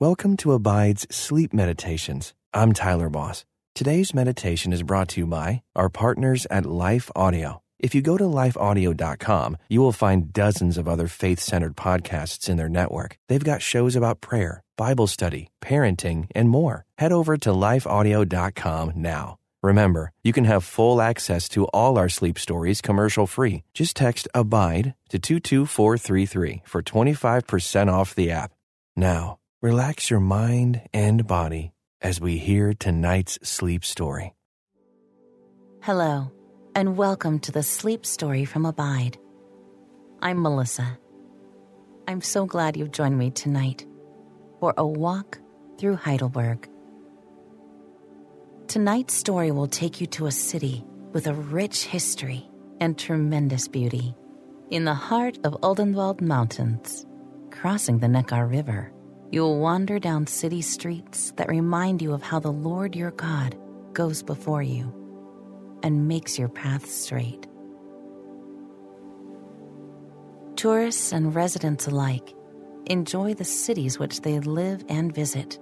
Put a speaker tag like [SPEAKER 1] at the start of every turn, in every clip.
[SPEAKER 1] Welcome to Abide's Sleep Meditations. I'm Tyler Boss. Today's meditation is brought to you by our partners at Life Audio. If you go to lifeaudio.com, you will find dozens of other faith centered podcasts in their network. They've got shows about prayer, Bible study, parenting, and more. Head over to lifeaudio.com now. Remember, you can have full access to all our sleep stories commercial free. Just text ABIDE to 22433 for 25% off the app. Now, relax your mind and body as we hear tonight's sleep story.
[SPEAKER 2] Hello, and welcome to the sleep story from Abide. I'm Melissa. I'm so glad you've joined me tonight for a walk through Heidelberg. Tonight's story will take you to a city with a rich history and tremendous beauty. In the heart of Odenwald Mountains, crossing the Neckar River, you will wander down city streets that remind you of how the Lord your God goes before you and makes your path straight. Tourists and residents alike enjoy the cities which they live and visit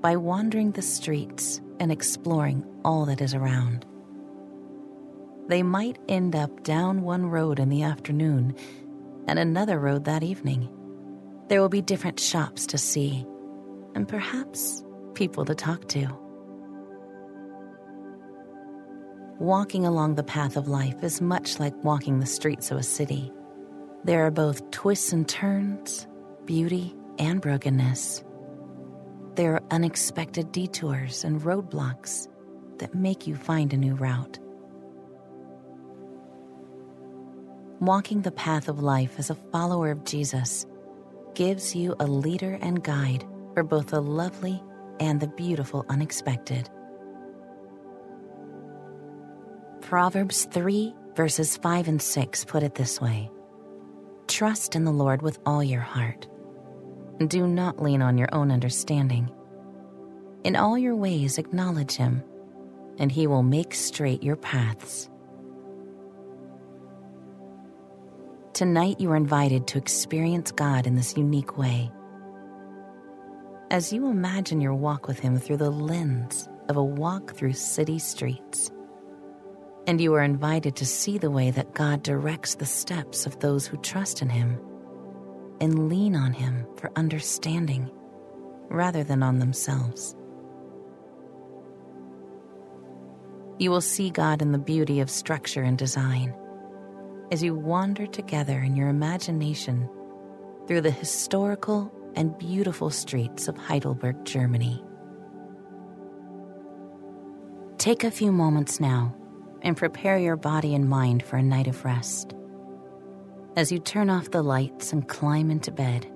[SPEAKER 2] by wandering the streets and exploring all that is around. They might end up down one road in the afternoon and another road that evening. There will be different shops to see and perhaps people to talk to. Walking along the path of life is much like walking the streets of a city. There are both twists and turns, beauty and brokenness. There are unexpected detours and roadblocks that make you find a new route. Walking the path of life as a follower of Jesus gives you a leader and guide for both the lovely and the beautiful unexpected. Proverbs 3, verses 5 and 6 put it this way Trust in the Lord with all your heart do not lean on your own understanding. In all your ways, acknowledge Him, and He will make straight your paths. Tonight, you are invited to experience God in this unique way. As you imagine your walk with Him through the lens of a walk through city streets, and you are invited to see the way that God directs the steps of those who trust in Him and lean on Him for understanding rather than on themselves. You will see God in the beauty of structure and design as you wander together in your imagination through the historical and beautiful streets of Heidelberg, Germany. Take a few moments now and prepare your body and mind for a night of rest. As you turn off the lights and climb into bed,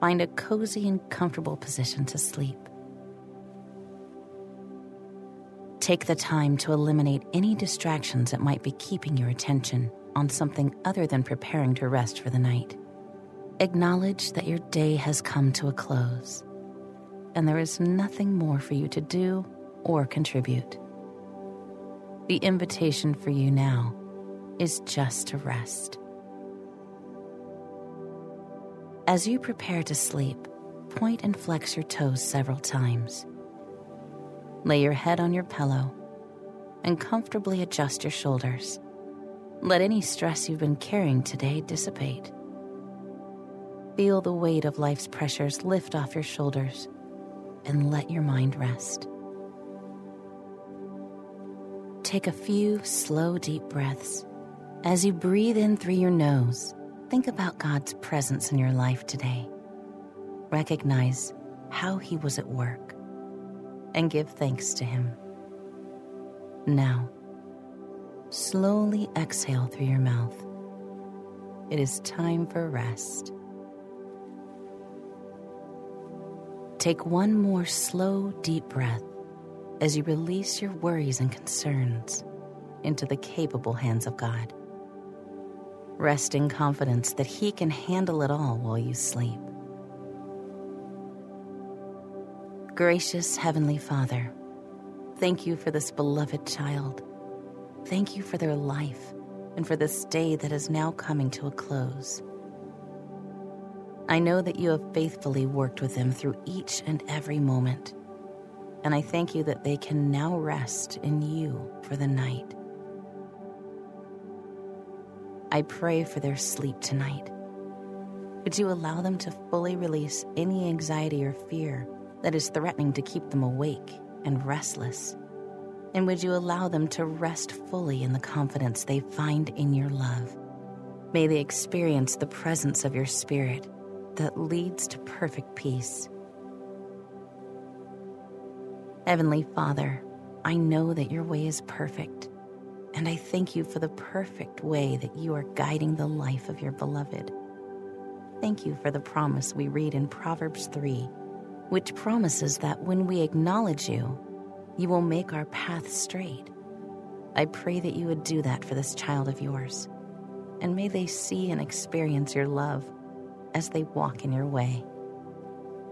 [SPEAKER 2] find a cozy and comfortable position to sleep. Take the time to eliminate any distractions that might be keeping your attention on something other than preparing to rest for the night. Acknowledge that your day has come to a close, and there is nothing more for you to do or contribute. The invitation for you now is just to rest. As you prepare to sleep, point and flex your toes several times. Lay your head on your pillow and comfortably adjust your shoulders. Let any stress you've been carrying today dissipate. Feel the weight of life's pressures lift off your shoulders and let your mind rest. Take a few slow, deep breaths. As you breathe in through your nose, Think about God's presence in your life today. Recognize how He was at work and give thanks to Him. Now, slowly exhale through your mouth. It is time for rest. Take one more slow, deep breath as you release your worries and concerns into the capable hands of God. Rest in confidence that He can handle it all while you sleep. Gracious Heavenly Father, thank you for this beloved child. Thank you for their life and for this day that is now coming to a close. I know that you have faithfully worked with them through each and every moment, and I thank you that they can now rest in you for the night. I pray for their sleep tonight. Would you allow them to fully release any anxiety or fear that is threatening to keep them awake and restless? And would you allow them to rest fully in the confidence they find in your love? May they experience the presence of your spirit that leads to perfect peace. Heavenly Father, I know that your way is perfect, and I thank you for the perfect way that you are guiding the life of your beloved. Thank you for the promise we read in Proverbs 3, which promises that when we acknowledge you, you will make our path straight. I pray that you would do that for this child of yours, and may they see and experience your love as they walk in your way.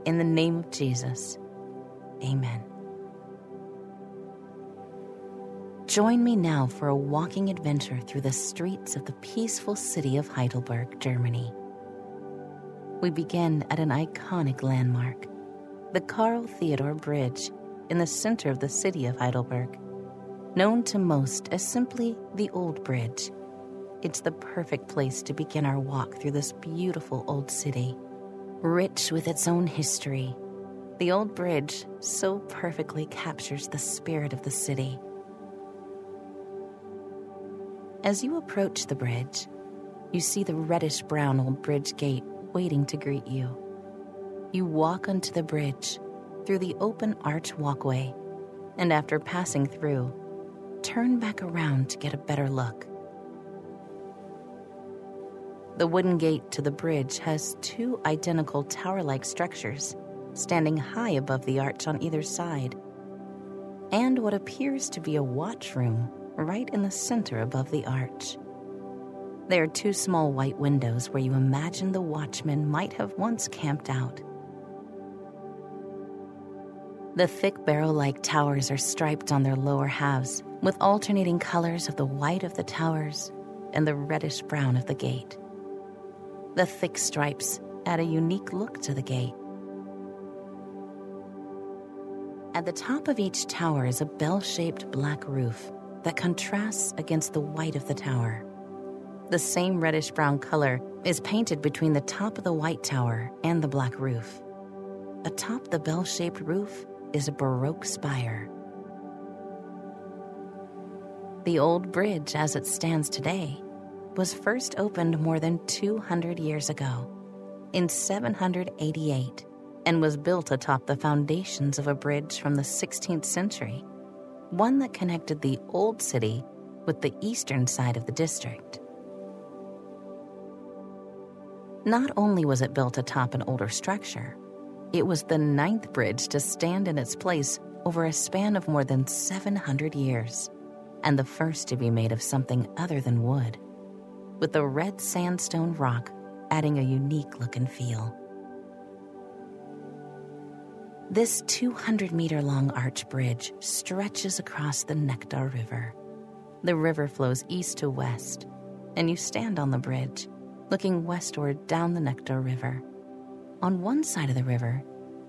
[SPEAKER 2] In the name of Jesus, amen. Join me now for a walking adventure through the streets of the peaceful city of Heidelberg, Germany. We begin at an iconic landmark, the Karl Theodor Bridge, in the center of the city of Heidelberg. Known to most as simply the Old Bridge, it's the perfect place to begin our walk through this beautiful old city, rich with its own history. The Old Bridge so perfectly captures the spirit of the city as you approach the bridge, you see the reddish brown old bridge gate waiting to greet you. You walk onto the bridge through the open arch walkway, and after passing through, turn back around to get a better look. The wooden gate to the bridge has two identical tower like structures standing high above the arch on either side, and what appears to be a watch room right in the center above the arch. There are two small white windows where you imagine the watchmen might have once camped out. The thick barrel like towers are striped on their lower halves with alternating colors of the white of the towers and the reddish brown of the gate. The thick stripes add a unique look to the gate. At the top of each tower is a bell shaped black roof that contrasts against the white of the tower. The same reddish brown color is painted between the top of the white tower and the black roof. Atop the bell shaped roof is a Baroque spire. The old bridge, as it stands today, was first opened more than 200 years ago, in 788, and was built atop the foundations of a bridge from the 16th century one that connected the old city with the eastern side of the district. Not only was it built atop an older structure, it was the ninth bridge to stand in its place over a span of more than 700 years, and the first to be made of something other than wood, with the red sandstone rock adding a unique look and feel. This 200 meter long arch bridge stretches across the Neckar River. The river flows east to west, and you stand on the bridge, looking westward down the Neckar River. On one side of the river,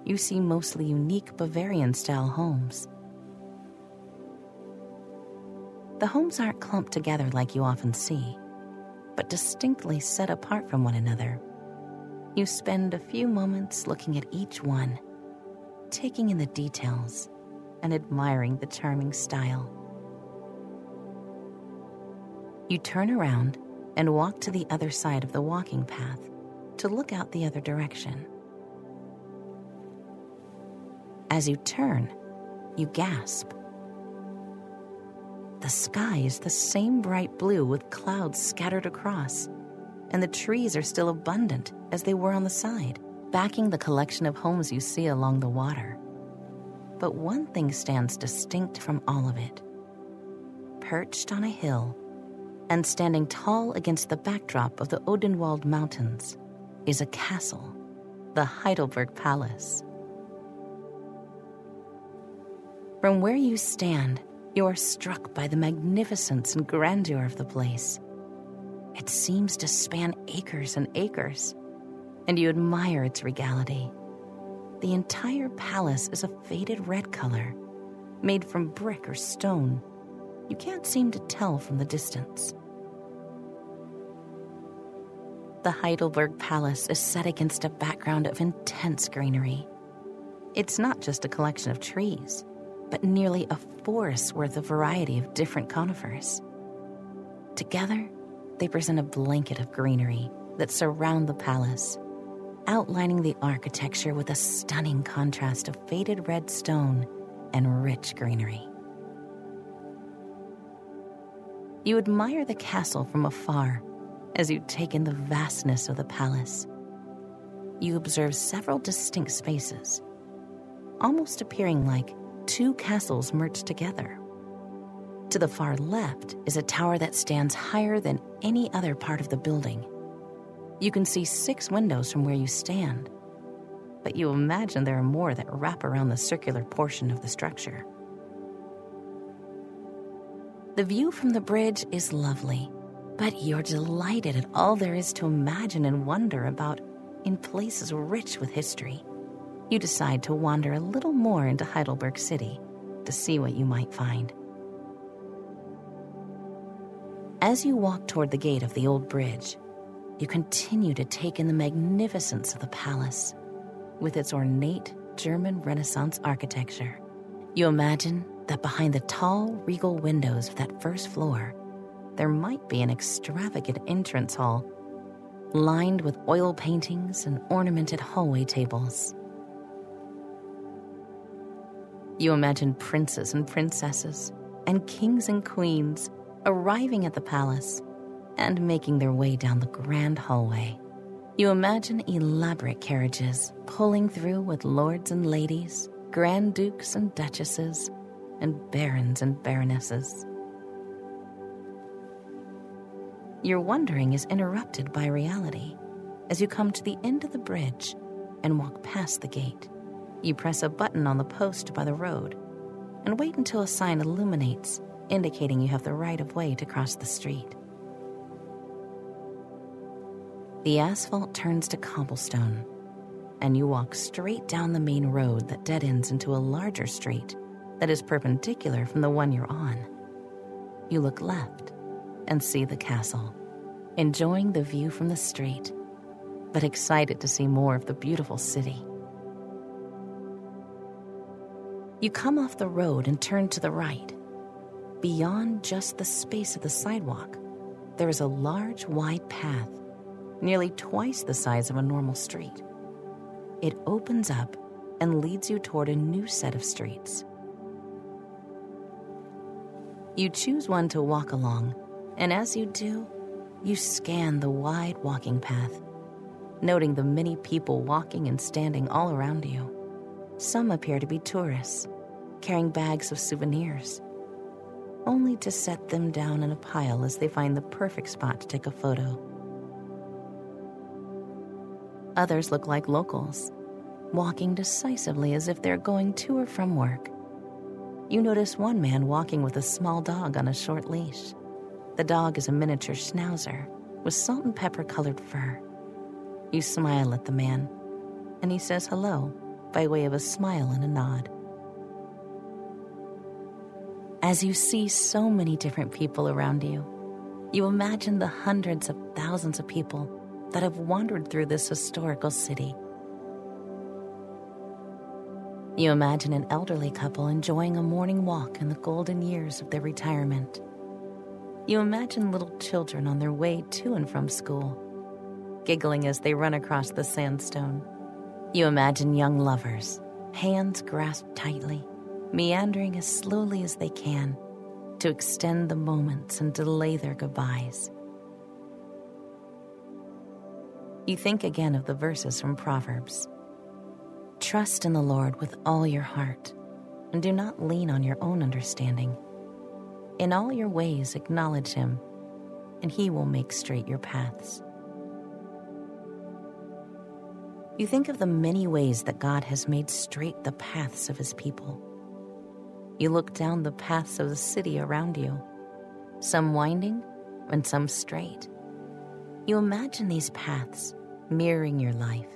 [SPEAKER 2] you see mostly unique Bavarian style homes. The homes aren't clumped together like you often see, but distinctly set apart from one another. You spend a few moments looking at each one taking in the details and admiring the charming style. You turn around and walk to the other side of the walking path to look out the other direction. As you turn, you gasp. The sky is the same bright blue with clouds scattered across, and the trees are still abundant as they were on the side backing the collection of homes you see along the water. But one thing stands distinct from all of it. Perched on a hill and standing tall against the backdrop of the Odenwald Mountains is a castle, the Heidelberg Palace. From where you stand, you are struck by the magnificence and grandeur of the place. It seems to span acres and acres and you admire its regality. The entire palace is a faded red color, made from brick or stone. You can't seem to tell from the distance. The Heidelberg Palace is set against a background of intense greenery. It's not just a collection of trees, but nearly a forest's worth of variety of different conifers. Together, they present a blanket of greenery that surround the palace, outlining the architecture with a stunning contrast of faded red stone and rich greenery. You admire the castle from afar as you take in the vastness of the palace. You observe several distinct spaces, almost appearing like two castles merged together. To the far left is a tower that stands higher than any other part of the building. You can see six windows from where you stand, but you imagine there are more that wrap around the circular portion of the structure. The view from the bridge is lovely, but you're delighted at all there is to imagine and wonder about in places rich with history you decide to wander a little more into Heidelberg City to see what you might find. As you walk toward the gate of the old bridge, you continue to take in the magnificence of the palace with its ornate German Renaissance architecture. You imagine that behind the tall, regal windows of that first floor, there might be an extravagant entrance hall lined with oil paintings and ornamented hallway tables. You imagine princes and princesses and kings and queens arriving at the palace and making their way down the grand hallway. You imagine elaborate carriages pulling through with lords and ladies, grand dukes and duchesses, and barons and baronesses. Your wondering is interrupted by reality as you come to the end of the bridge and walk past the gate. You press a button on the post by the road and wait until a sign illuminates, indicating you have the right of way to cross the street. The asphalt turns to cobblestone, and you walk straight down the main road that dead ends into a larger street that is perpendicular from the one you're on. You look left and see the castle, enjoying the view from the street, but excited to see more of the beautiful city. You come off the road and turn to the right. Beyond just the space of the sidewalk, there is a large, wide path, nearly twice the size of a normal street. It opens up and leads you toward a new set of streets. You choose one to walk along, and as you do, you scan the wide walking path, noting the many people walking and standing all around you. Some appear to be tourists, carrying bags of souvenirs, only to set them down in a pile as they find the perfect spot to take a photo. Others look like locals, walking decisively as if they're going to or from work. You notice one man walking with a small dog on a short leash. The dog is a miniature schnauzer with salt and pepper colored fur. You smile at the man, and he says hello by way of a smile and a nod. As you see so many different people around you, you imagine the hundreds of thousands of people that have wandered through this historical city. You imagine an elderly couple enjoying a morning walk in the golden years of their retirement. You imagine little children on their way to and from school, giggling as they run across the sandstone. You imagine young lovers, hands grasped tightly, meandering as slowly as they can to extend the moments and delay their goodbyes. You think again of the verses from Proverbs Trust in the Lord with all your heart, and do not lean on your own understanding. In all your ways, acknowledge Him, and He will make straight your paths. You think of the many ways that God has made straight the paths of His people. You look down the paths of the city around you, some winding and some straight. You imagine these paths mirroring your life,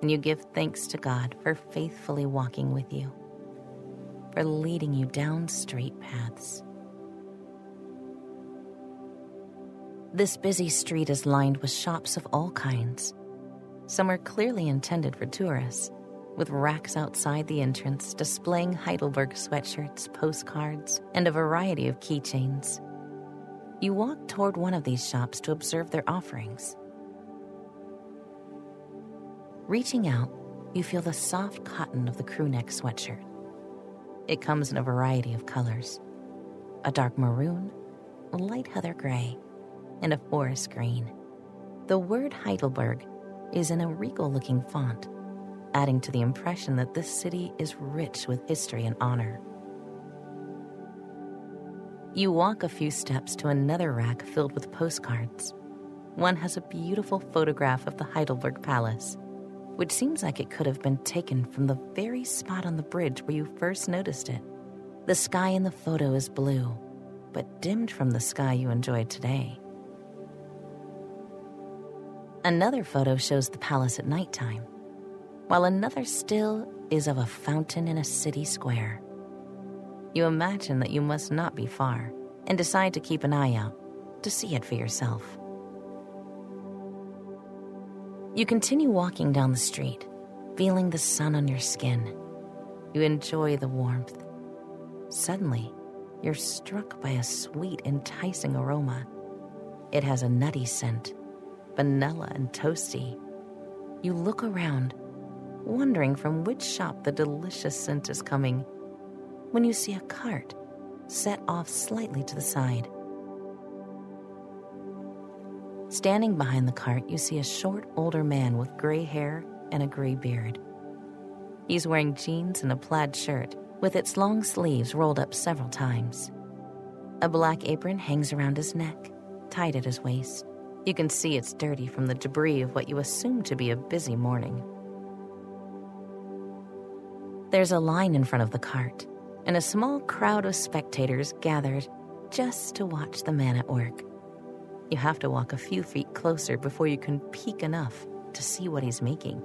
[SPEAKER 2] and you give thanks to God for faithfully walking with you, for leading you down straight paths. This busy street is lined with shops of all kinds. Some are clearly intended for tourists, with racks outside the entrance displaying Heidelberg sweatshirts, postcards, and a variety of keychains. You walk toward one of these shops to observe their offerings. Reaching out, you feel the soft cotton of the crewneck sweatshirt. It comes in a variety of colors a dark maroon, a light heather gray, and a forest green. The word Heidelberg is in a regal looking font, adding to the impression that this city is rich with history and honor. You walk a few steps to another rack filled with postcards. One has a beautiful photograph of the Heidelberg Palace, which seems like it could have been taken from the very spot on the bridge where you first noticed it. The sky in the photo is blue, but dimmed from the sky you enjoyed today. Another photo shows the palace at nighttime, while another still is of a fountain in a city square. You imagine that you must not be far and decide to keep an eye out to see it for yourself. You continue walking down the street, feeling the sun on your skin. You enjoy the warmth. Suddenly, you're struck by a sweet, enticing aroma. It has a nutty scent vanilla, and toasty. You look around, wondering from which shop the delicious scent is coming, when you see a cart set off slightly to the side. Standing behind the cart, you see a short, older man with gray hair and a gray beard. He's wearing jeans and a plaid shirt with its long sleeves rolled up several times. A black apron hangs around his neck, tied at his waist. You can see it's dirty from the debris of what you assume to be a busy morning. There's a line in front of the cart, and a small crowd of spectators gathered just to watch the man at work. You have to walk a few feet closer before you can peek enough to see what he's making.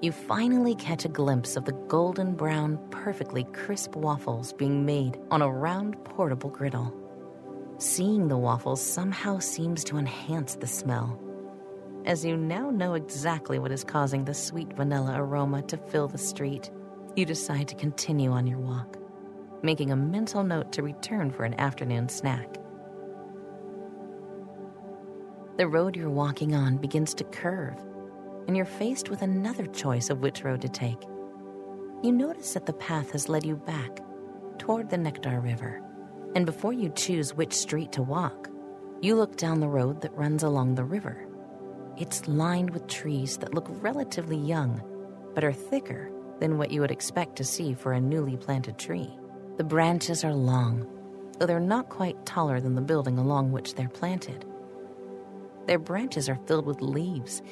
[SPEAKER 2] You finally catch a glimpse of the golden brown, perfectly crisp waffles being made on a round portable griddle. Seeing the waffles somehow seems to enhance the smell. As you now know exactly what is causing the sweet vanilla aroma to fill the street, you decide to continue on your walk, making a mental note to return for an afternoon snack. The road you're walking on begins to curve, and you're faced with another choice of which road to take. You notice that the path has led you back toward the Neckar River. And before you choose which street to walk, you look down the road that runs along the river. It's lined with trees that look relatively young, but are thicker than what you would expect to see for a newly planted tree. The branches are long, though they're not quite taller than the building along which they're planted. Their branches are filled with leaves,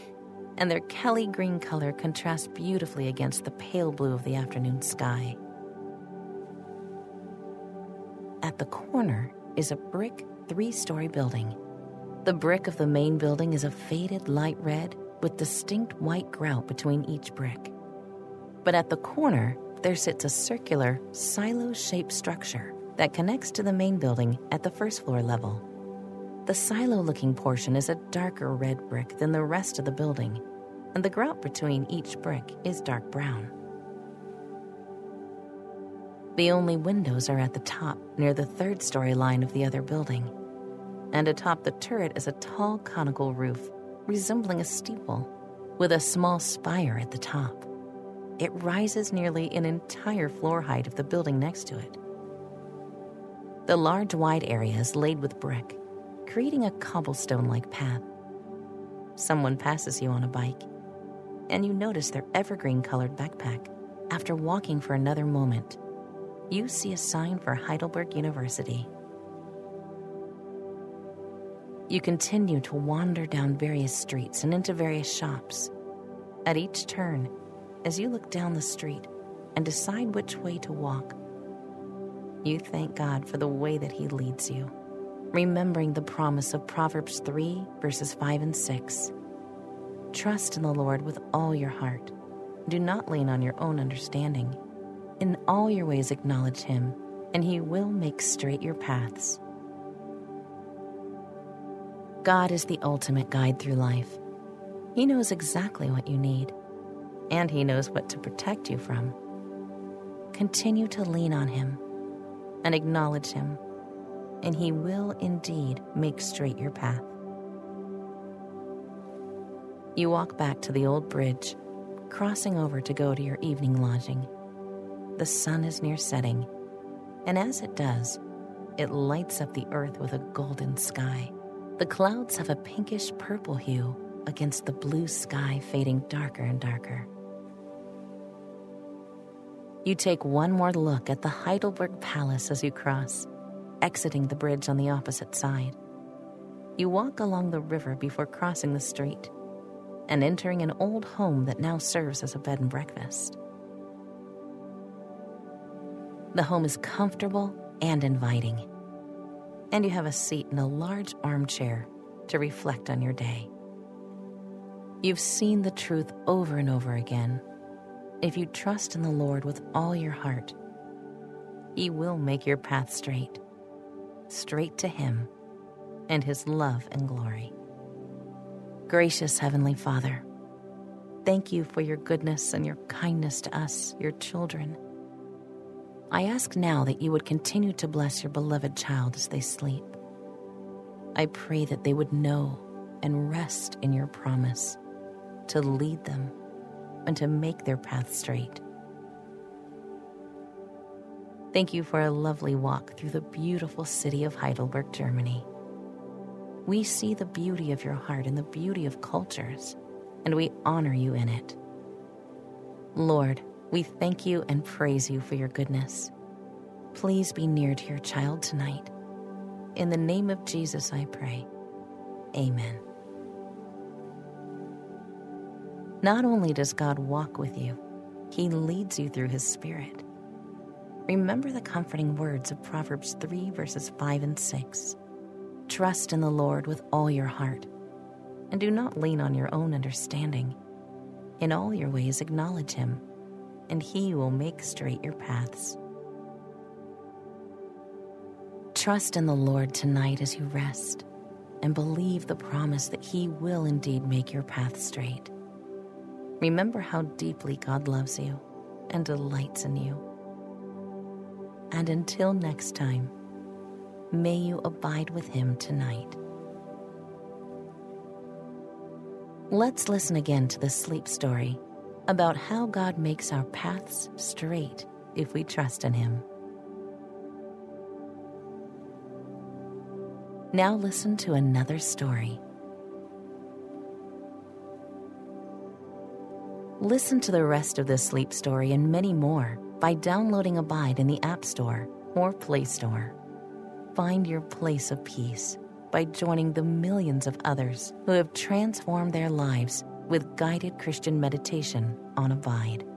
[SPEAKER 2] and their Kelly green color contrasts beautifully against the pale blue of the afternoon sky. At the corner is a brick three story building. The brick of the main building is a faded light red with distinct white grout between each brick. But at the corner, there sits a circular, silo shaped structure that connects to the main building at the first floor level. The silo looking portion is a darker red brick than the rest of the building, and the grout between each brick is dark brown. The only windows are at the top, near the third story line of the other building. And atop the turret is a tall conical roof, resembling a steeple, with a small spire at the top. It rises nearly an entire floor height of the building next to it. The large wide area is laid with brick, creating a cobblestone like path. Someone passes you on a bike, and you notice their evergreen colored backpack. After walking for another moment, you see a sign for Heidelberg University. You continue to wander down various streets and into various shops. At each turn, as you look down the street and decide which way to walk, you thank God for the way that He leads you. remembering the promise of Proverbs 3, verses 5 and 6. Trust in the Lord with all your heart. Do not lean on your own understanding. In all your ways, acknowledge Him, and He will make straight your paths. God is the ultimate guide through life. He knows exactly what you need, and He knows what to protect you from. Continue to lean on Him and acknowledge Him, and He will indeed make straight your path. You walk back to the old bridge, crossing over to go to your evening lodging. The sun is near setting, and as it does, it lights up the earth with a golden sky. The clouds have a pinkish purple hue against the blue sky fading darker and darker. You take one more look at the Heidelberg Palace as you cross, exiting the bridge on the opposite side. You walk along the river before crossing the street and entering an old home that now serves as a bed and breakfast. The home is comfortable and inviting, and you have a seat in a large armchair to reflect on your day. You've seen the truth over and over again. If you trust in the Lord with all your heart, He will make your path straight, straight to Him and His love and glory. Gracious Heavenly Father, thank you for your goodness and your kindness to us, your children. I ask now that you would continue to bless your beloved child as they sleep. I pray that they would know and rest in your promise to lead them and to make their path straight. Thank you for a lovely walk through the beautiful city of Heidelberg, Germany. We see the beauty of your heart and the beauty of cultures, and we honor you in it. Lord, we thank you and praise you for your goodness. Please be near to your child tonight. In the name of Jesus, I pray. Amen. Not only does God walk with you, He leads you through His Spirit. Remember the comforting words of Proverbs 3, verses 5 and 6. Trust in the Lord with all your heart, and do not lean on your own understanding. In all your ways, acknowledge Him, and He will make straight your paths. Trust in the Lord tonight as you rest, and believe the promise that He will indeed make your path straight. Remember how deeply God loves you and delights in you. And until next time, may you abide with Him tonight. Let's listen again to the sleep story about how God makes our paths straight if we trust in Him. Now listen to another story. Listen to the rest of this sleep story and many more by downloading Abide in the App Store or Play Store. Find your place of peace by joining the millions of others who have transformed their lives with guided Christian meditation on Abide.